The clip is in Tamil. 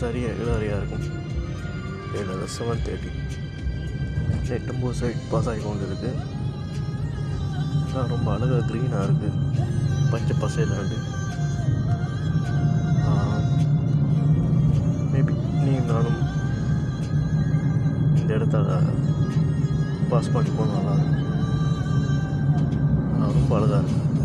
சரியாக இளறியாக இருக்கும். ஏழு செவன் தேர்ட்டி எட்டொம்பது சைட் பாஸ் ஆகி கொண்டு இருக்கு ரொம்ப அழகாக க்ரீனாக இருக்குது பச்சை பசையிலாண்டு மேபி நீ நானும் இந்த இடத்த பாஸ் பண்ணி போனால் நல்லா இருக்கும். ரொம்ப அழகாக இருக்குது